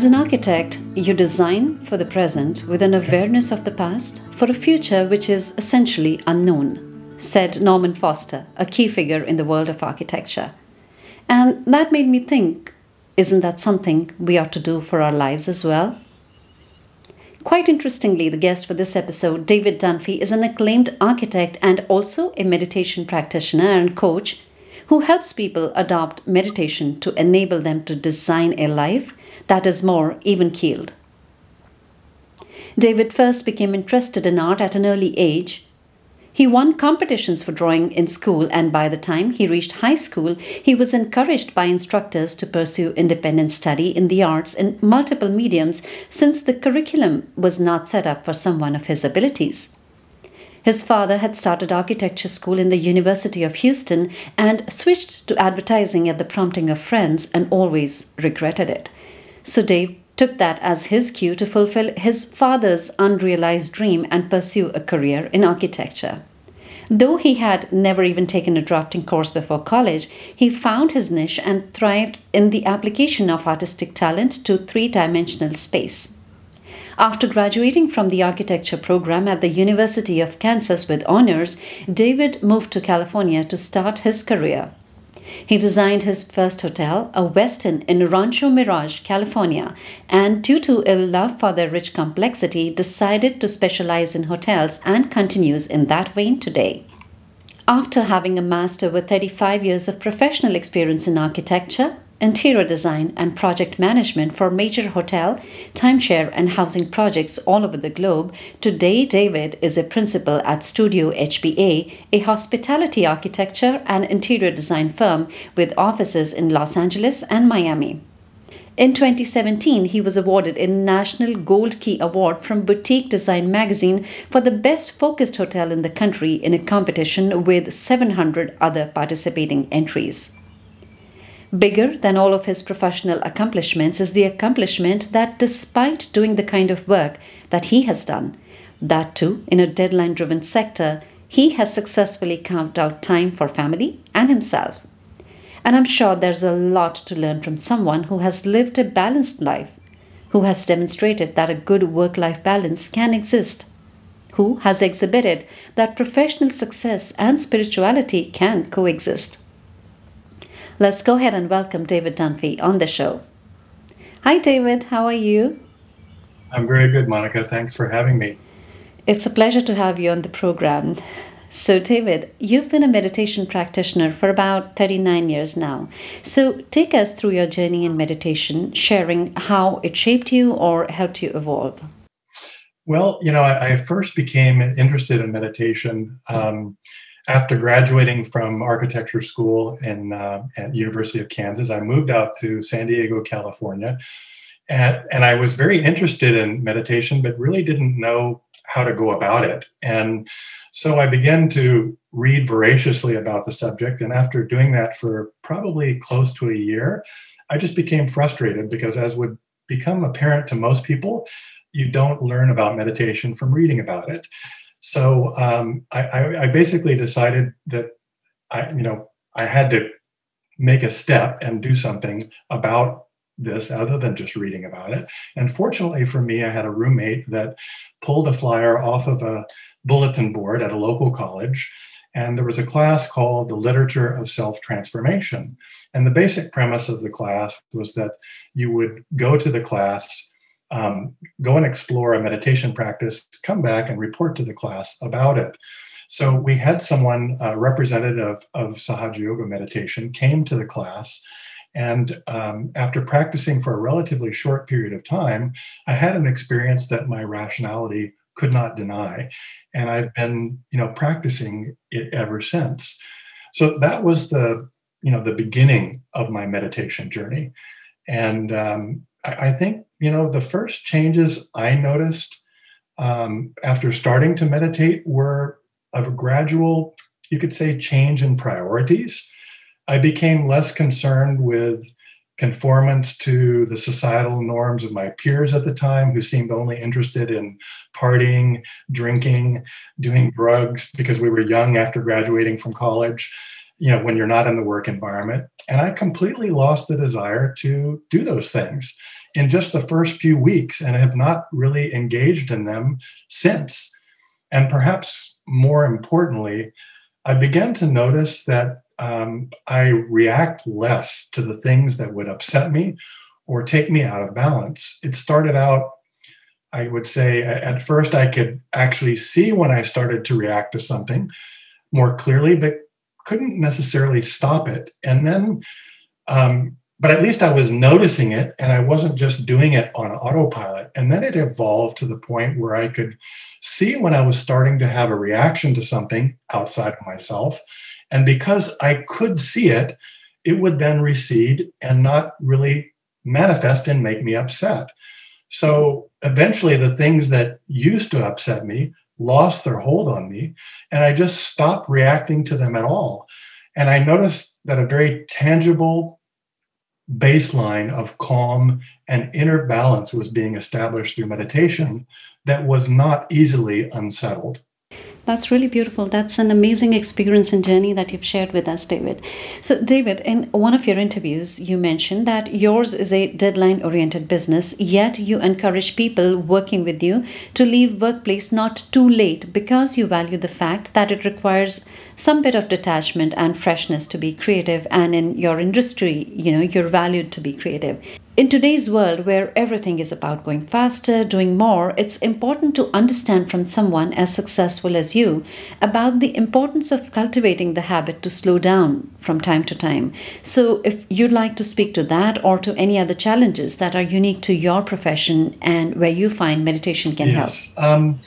As an architect, you design for the present with an awareness of the past for a future which is essentially unknown, said Norman Foster, a key figure in the world of architecture. And that made me think isn't that something we ought to do for our lives as well? Quite interestingly, the guest for this episode, David Dunphy, is an acclaimed architect and also a meditation practitioner and coach who helps people adopt meditation to enable them to design a life that is more even keeled. David first became interested in art at an early age. He won competitions for drawing in school, and by the time he reached high school, he was encouraged by instructors to pursue independent study in the arts in multiple mediums since the curriculum was not set up for someone of his abilities. His father had started architecture school in the University of Houston and switched to advertising at the prompting of friends and always regretted it. So Dave took that as his cue to fulfill his father's unrealized dream and pursue a career in architecture. Though he had never even taken a drafting course before college, he found his niche and thrived in the application of artistic talent to three dimensional space. After graduating from the architecture program at the University of Kansas with honors, David moved to California to start his career. He designed his first hotel, a Westin in Rancho Mirage, California, and due to a love for their rich complexity, decided to specialize in hotels and continues in that vein today. After having a master with 35 years of professional experience in architecture, interior design, and project management for major hotel, timeshare, and housing projects all over the globe, today David is a principal at Studio HBA, a hospitality architecture and interior design firm with offices in Los Angeles and Miami. In 2017, he was awarded a National Gold Key Award from Boutique Design magazine for the best focused hotel in the country in a competition with 700 other participating entries. Bigger than all of his professional accomplishments is the accomplishment that despite doing the kind of work that he has done, that too in a deadline driven sector, he has successfully carved out time for family and himself. And I'm sure there's a lot to learn from someone who has lived a balanced life, who has demonstrated that a good work life balance can exist, who has exhibited that professional success and spirituality can coexist. Let's go ahead and welcome David Dunphy on the show. Hi, David. How are you? I'm very good, Monica. Thanks for having me. It's a pleasure to have you on the program. So, David, you've been a meditation practitioner for about 39 years now. So, take us through your journey in meditation, sharing how it shaped you or helped you evolve. Well, you know, I, I first became interested in meditation um, after graduating from architecture school in uh, at University of Kansas, I moved out to San Diego, California, and, and I was very interested in meditation, but really didn't know how to go about it. And so I began to read voraciously about the subject. And after doing that for probably close to a year, I just became frustrated because, as would become apparent to most people, you don't learn about meditation from reading about it. So um, I, I, basically decided that I, you know, I had to make a step and do something about this other than just reading about it. And fortunately for me, I had a roommate that pulled a flyer off of a bulletin board at a local college. And there was a class called The Literature of Self Transformation. And the basic premise of the class was that you would go to the class um, go and explore a meditation practice, come back and report to the class about it. So we had someone, uh, representative of Sahaja Yoga meditation, came to the class. And um, after practicing for a relatively short period of time, I had an experience that my rationality could not deny. And I've been, you know, practicing it ever since. So that was the, you know, the beginning of my meditation journey. And um, I, I think you know, the first changes I noticed um, after starting to meditate were of a gradual, you could say, change in priorities. I became less concerned with conformance to the societal norms of my peers at the time, who seemed only interested in partying, drinking, doing drugs because we were young after graduating from college. you know when you're not in the work environment and i completely lost the desire to do those things in just the first few weeks and have not really engaged in them since and perhaps more importantly i began to notice that um, i react less to the things that would upset me or take me out of balance it started out i would say at first i could actually see when i started to react to something more clearly but couldn't necessarily stop it. And then, um, but at least I was noticing it and I wasn't just doing it on autopilot. And then it evolved to the point where I could see when I was starting to have a reaction to something outside of myself. And because I could see it, it would then recede and not really manifest and make me upset. So eventually, the things that used to upset me lost their hold on me and I just stopped reacting to them at all. And I noticed that a very tangible baseline of calm and inner balance was being established through meditation that was not easily unsettled. That's really beautiful. That's an amazing experience and journey that you've shared with us, David. So, David, in one of your interviews, you mentioned that yours is a deadline oriented business, yet you encourage people working with you to leave workplace not too late because you value the fact that it requires some bit of detachment and freshness to be creative and in your industry you know you're valued to be creative in today's world where everything is about going faster doing more it's important to understand from someone as successful as you about the importance of cultivating the habit to slow down from time to time so if you'd like to speak to that or to any other challenges that are unique to your profession and where you find meditation can yes. help um,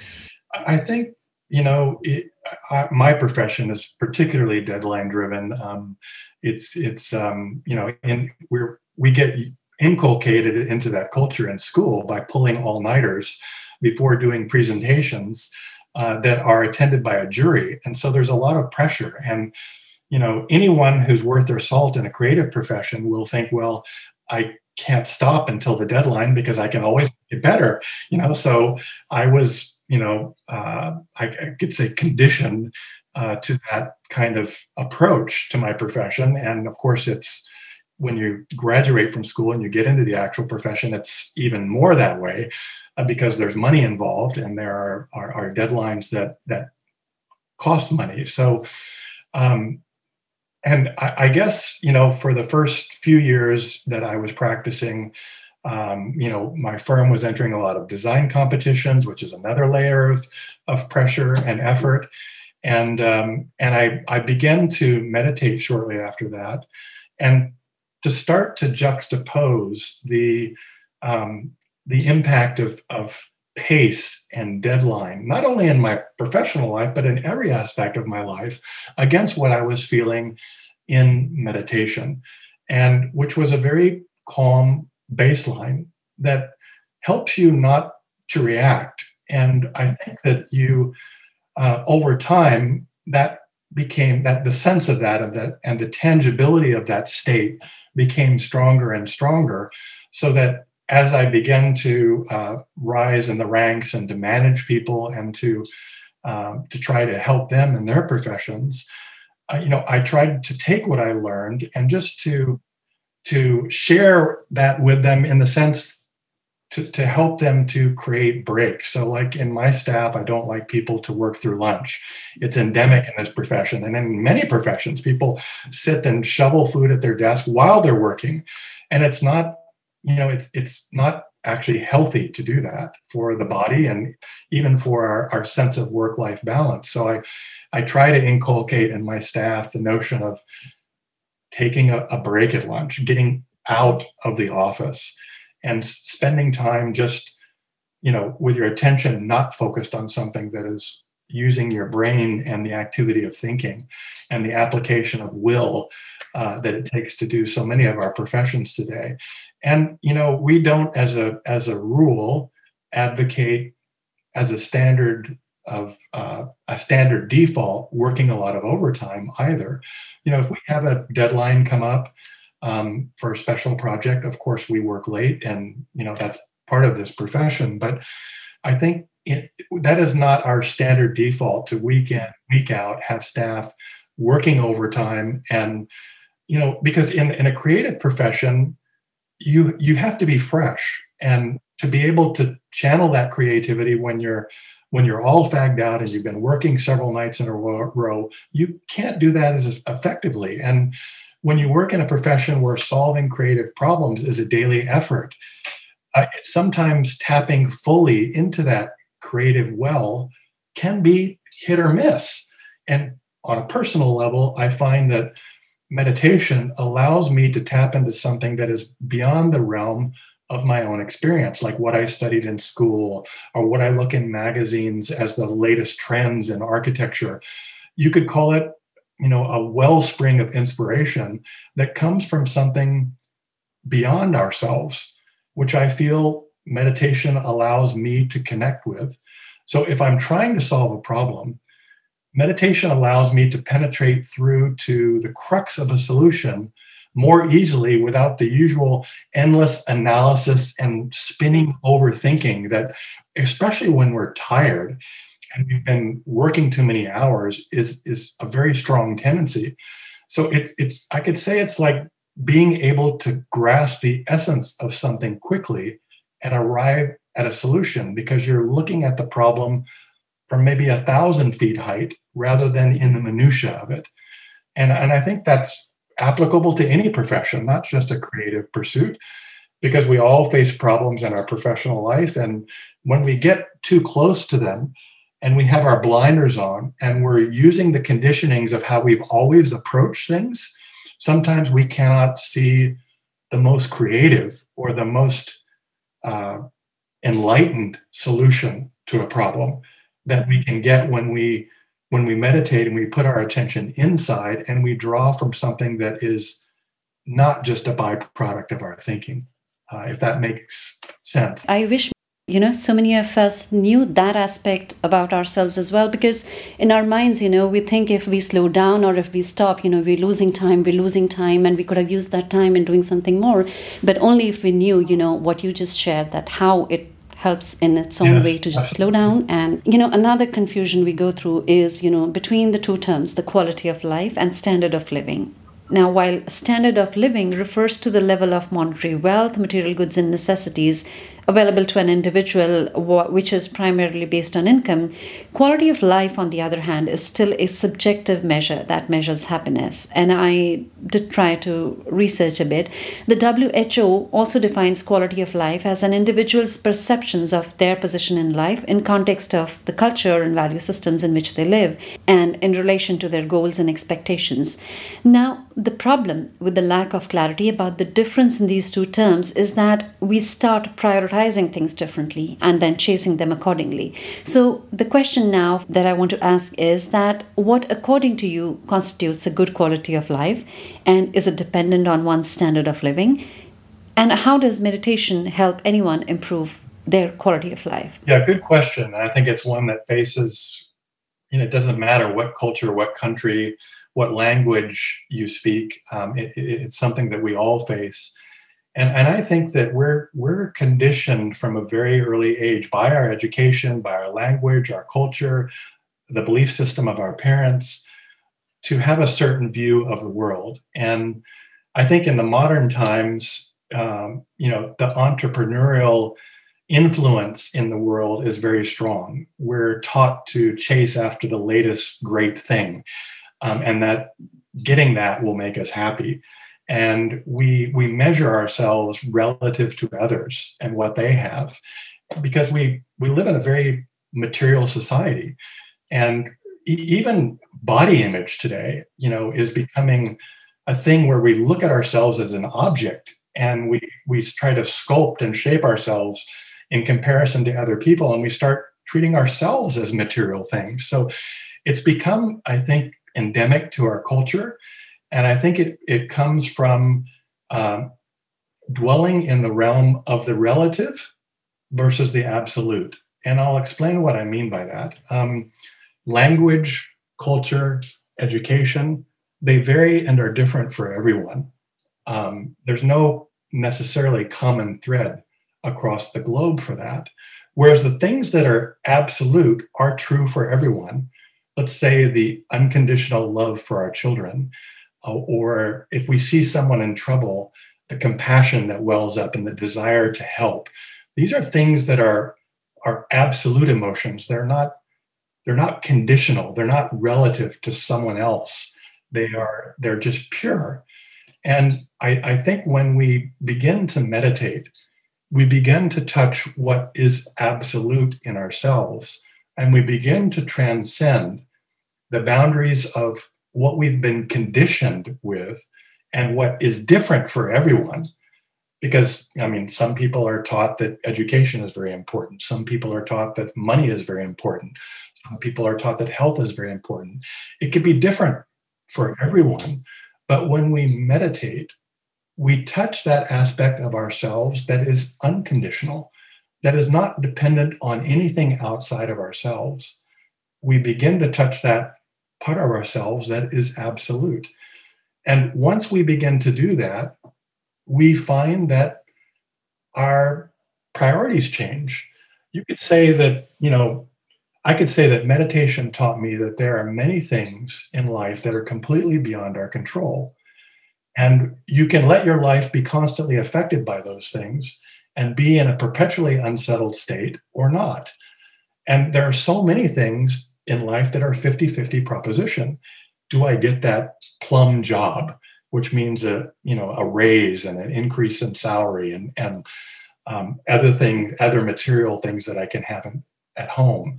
i think you know it, I, my profession is particularly deadline driven. Um, it's it's um, you know, and we're we get inculcated into that culture in school by pulling all nighters before doing presentations uh, that are attended by a jury, and so there's a lot of pressure. And you know, anyone who's worth their salt in a creative profession will think, well, I can't stop until the deadline because I can always get better. You know, so I was you know, uh, I, I, could say conditioned uh, to that kind of approach to my profession. And of course, it's when you graduate from school and you get into the actual profession, it's even more that way uh, because there's money involved and there are, are, are, deadlines that that cost money. So, um, and I, I guess you know, for the first few years that I was practicing um, you know, my firm was entering a lot of design competitions, which is another layer of, of pressure and effort. And um, and I, I began to meditate shortly after that, and to start to juxtapose the um, the impact of, of pace and deadline, not only in my professional life, but in every aspect of my life, against what I was feeling in meditation, and which was a very calm baseline that helps you not to react. And I think that you, uh, over time, that became that the sense of that and that and the tangibility of that state became stronger and stronger, so that as I began to uh, rise in the ranks and to manage people and to um, to try to help them in their professions, uh, you know, I tried to take what I learned and just to to share that with them in the sense to, to help them to create breaks. So, like in my staff, I don't like people to work through lunch. It's endemic in this profession. And in many professions, people sit and shovel food at their desk while they're working. And it's not, you know, it's it's not actually healthy to do that for the body and even for our, our sense of work-life balance. So I I try to inculcate in my staff the notion of taking a, a break at lunch, getting out of the office and spending time just you know with your attention not focused on something that is using your brain and the activity of thinking and the application of will uh, that it takes to do so many of our professions today and you know we don't as a as a rule advocate as a standard of uh, a standard default working a lot of overtime either. You know, if we have a deadline come up um, for a special project, of course we work late, and you know that's part of this profession. But I think it, that is not our standard default to week in week out have staff working overtime and you know because in, in a creative profession you you have to be fresh and to be able to channel that creativity when you're when you're all fagged out and you've been working several nights in a row you can't do that as effectively and when you work in a profession where solving creative problems is a daily effort uh, sometimes tapping fully into that creative well can be hit or miss and on a personal level i find that meditation allows me to tap into something that is beyond the realm of my own experience, like what I studied in school or what I look in magazines as the latest trends in architecture. You could call it, you know, a wellspring of inspiration that comes from something beyond ourselves, which I feel meditation allows me to connect with. So if I'm trying to solve a problem, meditation allows me to penetrate through to the crux of a solution more easily without the usual endless analysis and spinning overthinking that especially when we're tired and we've been working too many hours is is a very strong tendency so it's it's i could say it's like being able to grasp the essence of something quickly and arrive at a solution because you're looking at the problem from maybe a thousand feet height rather than in the minutia of it. And, and I think that's applicable to any profession, not just a creative pursuit, because we all face problems in our professional life. And when we get too close to them and we have our blinders on and we're using the conditionings of how we've always approached things, sometimes we cannot see the most creative or the most uh, enlightened solution to a problem that we can get when we when we meditate and we put our attention inside and we draw from something that is not just a byproduct of our thinking uh, if that makes sense. I wish you know so many of us knew that aspect about ourselves as well because in our minds you know we think if we slow down or if we stop you know we're losing time we're losing time and we could have used that time in doing something more. But only if we knew you know what you just shared that how it helps in its own yes, way to just slow down. And you know another confusion we go through is you know between the two terms the quality of life and standard of living. Now, while standard of living refers to the level of monetary wealth, material goods, and necessities available to an individual, which is primarily based on income, quality of life, on the other hand, is still a subjective measure that measures happiness. And I did try to research a bit. The WHO also defines quality of life as an individual's perceptions of their position in life in context of the culture and value systems in which they live and in relation to their goals and expectations. Now, the problem with the lack of clarity about the difference in these two terms is that we start prioritizing things differently and then chasing them accordingly. So, the question now that I want to ask is that what, according to you, constitutes a good quality of life? And is it dependent on one's standard of living? And how does meditation help anyone improve their quality of life? Yeah, good question. I think it's one that faces, you know, it doesn't matter what culture, what country, what language you speak. Um, it, it's something that we all face. And, and I think that we're we're conditioned from a very early age by our education, by our language, our culture, the belief system of our parents, to have a certain view of the world. And I think in the modern times, um, you know, the entrepreneurial influence in the world is very strong. We're taught to chase after the latest great thing um, and that getting that will make us happy and we we measure ourselves relative to others and what they have because we we live in a very material society and even body image today you know is becoming a thing where we look at ourselves as an object and we we try to sculpt and shape ourselves in comparison to other people and we start treating ourselves as material things so it's become i think endemic to our culture. And I think it, it comes from um, dwelling in the realm of the relative versus the absolute. And I'll explain what I mean by that. Um, language, culture, education, they vary and are different for everyone. Um, there's no necessarily common thread across the globe for that. Whereas the things that are absolute are true for everyone let's say, the unconditional love for our children, Uh, or if we see someone in trouble, the compassion that wells up and the desire to help. These are things that are are absolute emotions. They're not they're not conditional. They're not relative to someone else. They are they're just pure. And I, I think when we begin to meditate, we begin to touch what is absolute in ourselves, and we begin to transcend the boundaries of what we've been conditioned with and what is different for everyone. Because i mean some people are taught that education is very important. Some people are taught that money is very important. Some people are taught that health is very important. It could be different for everyone but when we meditate we touch that aspect of ourselves that is unconditional that is not dependent on anything outside of ourselves. We begin to touch that part of ourselves that is absolute. And once we begin to do that, we find that our priorities change. You could say that, you know, I could say that meditation taught me that there are many things in life that are completely beyond our control. And you can let your life be constantly affected by those things and be in a perpetually unsettled state or not. And there are so many things in life that are 50 50 proposition. Do I get that plum job, which means a you know a raise and an increase in salary and and um, other things, other material things that I can have in, at home?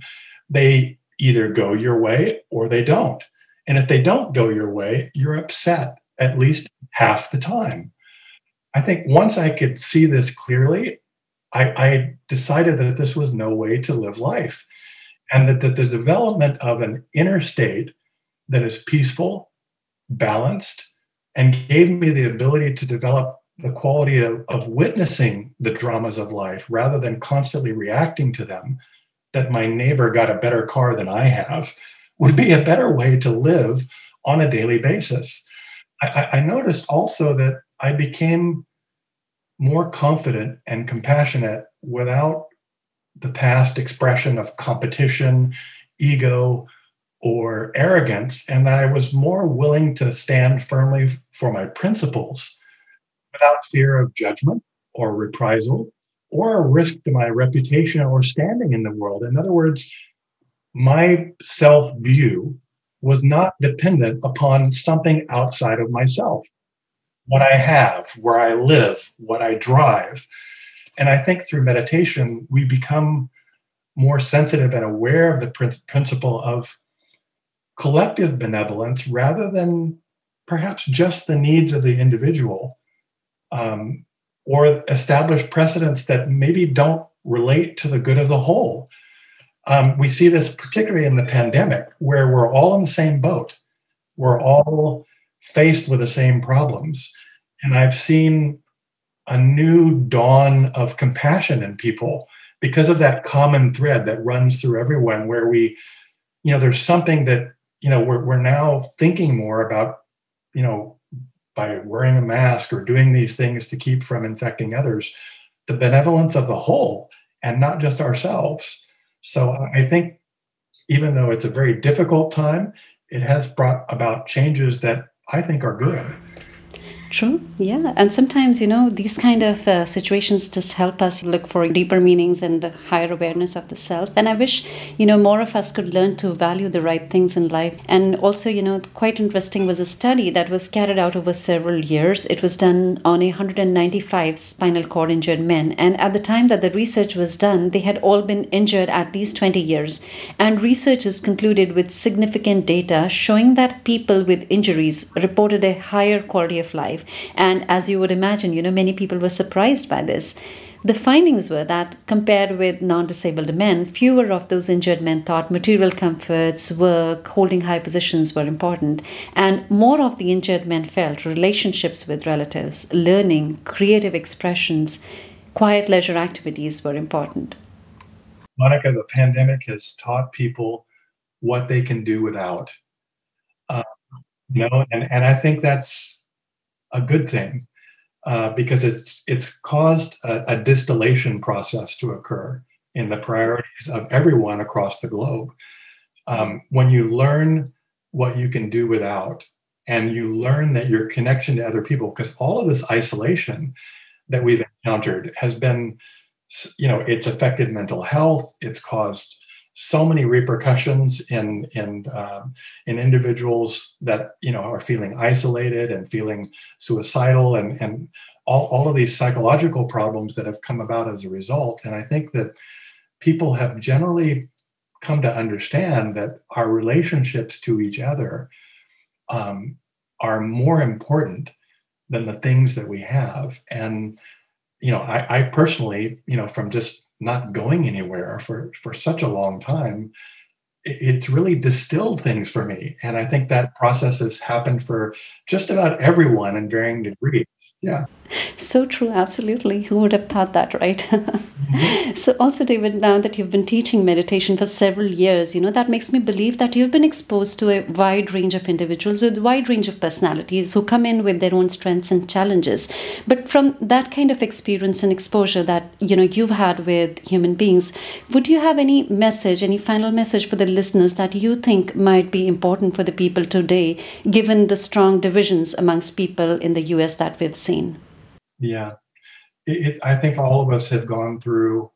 They either go your way or they don't. And if they don't go your way, you're upset at least half the time. I think once I could see this clearly, I, I decided that this was no way to live life and that, the development of an inner state that is peaceful, balanced, and gave me the ability to develop the quality of, of witnessing the dramas of life rather than constantly reacting to them, that my neighbor got a better car than I have, would be a better way to live on a daily basis. I, I noticed also that I became more confident and compassionate without the past expression of competition, ego, or arrogance, and that I was more willing to stand firmly for my principles without fear of judgment or reprisal or a risk to my reputation or standing in the world. In other words, my self view was not dependent upon something outside of myself. What I have, where I live, what I drive, and I think through meditation, we become more sensitive and aware of the principle of collective benevolence rather than perhaps just the needs of the individual um, or establish precedents that maybe don't relate to the good of the whole. Um, we see this particularly in the pandemic, where we're all in the same boat. We're all faced with the same problems. And I've seen a new dawn of compassion in people because of that common thread that runs through everyone where we you know there's something that you know we're, we're now thinking more about you know by wearing a mask or doing these things to keep from infecting others the benevolence of the whole and not just ourselves. So i think even though it's a very difficult time it has brought about changes that i think are good True. Yeah. And sometimes, you know, these kind of uh, situations just help us look for deeper meanings and higher awareness of the self. And I wish, you know, more of us could learn to value the right things in life. And also, you know, quite interesting was a study that was carried out over several years. It was done on 195 spinal cord injured men. And at the time that the research was done, they had all been injured at least 20 years. And researchers concluded with significant data showing that people with injuries reported a higher quality of life and as you would imagine, you know, many people were surprised by this. The findings were that compared with non disabled men, fewer of those injured men thought material comforts, work, holding high positions were important, and more of the injured men felt relationships with relatives, learning, creative expressions, quiet leisure activities were important. Monica, the pandemic has taught people what they can do without. Uh, you know, and, and I think that's a good thing uh, because it's it's caused a, a, distillation process to occur in the priorities of everyone across the globe. Um, when you learn what you can do without, and you learn that your connection to other people, because all of this isolation that we've encountered has been, you know, it's affected mental health. It's caused so many repercussions in in uh, in individuals that you know are feeling isolated and feeling suicidal and and all, all of these psychological problems that have come about as a result. And I think that people have generally come to understand that our relationships to each other um, are more important than the things that we have. And you know, I, I personally, you know, from just not going anywhere for for such a long time, it's really distilled things for me. And I think that process has happened for just about everyone in varying degrees. Yeah. So true, absolutely. Who would have thought that, right? mm-hmm. So, also, David, now that you've been teaching meditation for several years, you know, that makes me believe that you've been exposed to a wide range of individuals with a wide range of personalities who come in with their own strengths and challenges. But from that kind of experience and exposure that, you know, you've had with human beings, would you have any message, any final message for the listeners that you think might be important for the people today, given the strong divisions amongst people in the US that we've seen? Yeah, it, it, I think all of us have gone through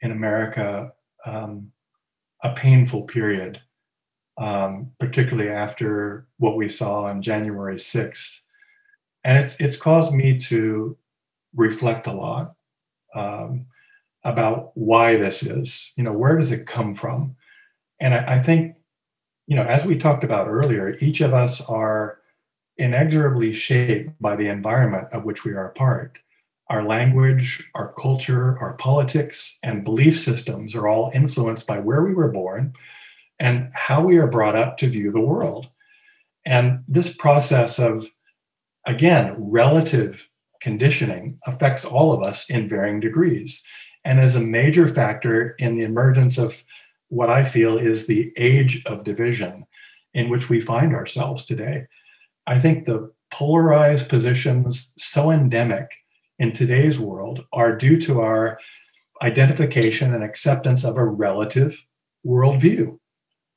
in America um, a painful period, um, particularly after what we saw on January 6th. And it's, it's caused me to reflect a lot um, about why this is. You know, where does it come from? And I, I think, you know, as we talked about earlier, each of us are inexorably shaped by the environment of which we are a part. Our language, our culture, our politics, and belief systems are all influenced by where we were born and how we are brought up to view the world. And this process of, again, relative conditioning affects all of us in varying degrees and is a major factor in the emergence of what I feel is the age of division in which we find ourselves today. I think the polarized positions so endemic in today's world are due to our identification and acceptance of a relative worldview.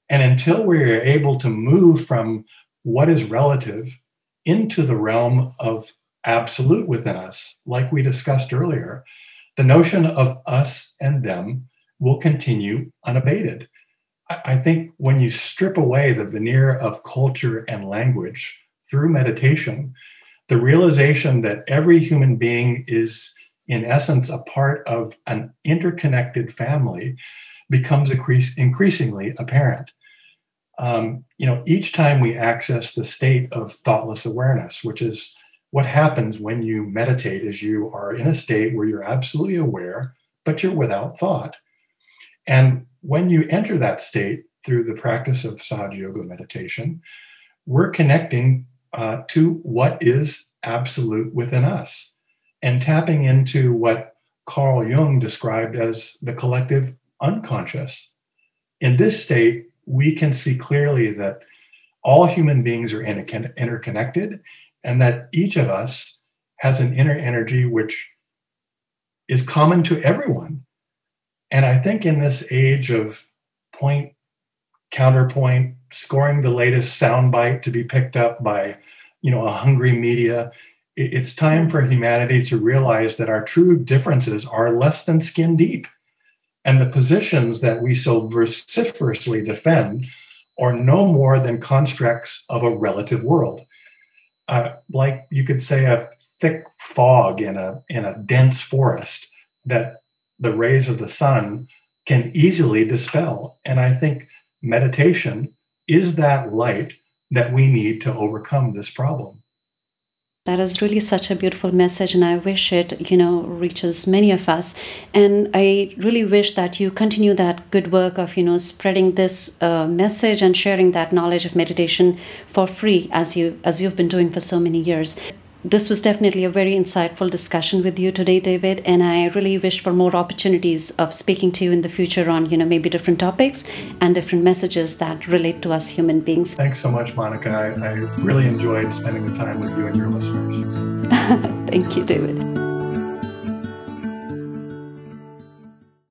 And until we are able to move from what is relative into the realm of absolute within us, like we discussed earlier, the notion of us and them will continue unabated. I think when you strip away the veneer of culture and language through meditation, the realization that every human being is, in essence, a part of an interconnected family becomes increasingly apparent. Um, you know, each time we access the state of thoughtless awareness, which is what happens when you meditate, is you are in a state where you're absolutely aware, but you're without thought. And when you enter that state through the practice of Sahaja Yoga meditation, we're connecting uh, to what is absolute within us and tapping into what Carl Jung described as the collective unconscious. In this state, we can see clearly that all human beings are interconnected and that each of us has an inner energy which is common to everyone. And I think in this age of point, counterpoint, scoring the latest soundbite to be picked up by you know a hungry media. It's time for humanity to realize that our true differences are less than skin deep and the positions that we so vociferously defend are no more than constructs of a relative world. Uh, like you could say a thick fog in a in a dense forest that the rays of the sun can easily dispel. And i think meditation is that light that we need to overcome this problem. That is really such a beautiful message, and I wish it, you know, reaches many of us. And I really wish that you continue that good work of, you know, spreading this uh, message and sharing that knowledge of meditation for free, as you as you've been doing for so many years this was definitely a very insightful discussion with you today, David. And I really wish for more opportunities of speaking to you in the future on, you know, maybe different topics and different messages that relate to us human beings. Thanks so much, Monica. I, I really enjoyed spending the time with you and your listeners. Thank you, David.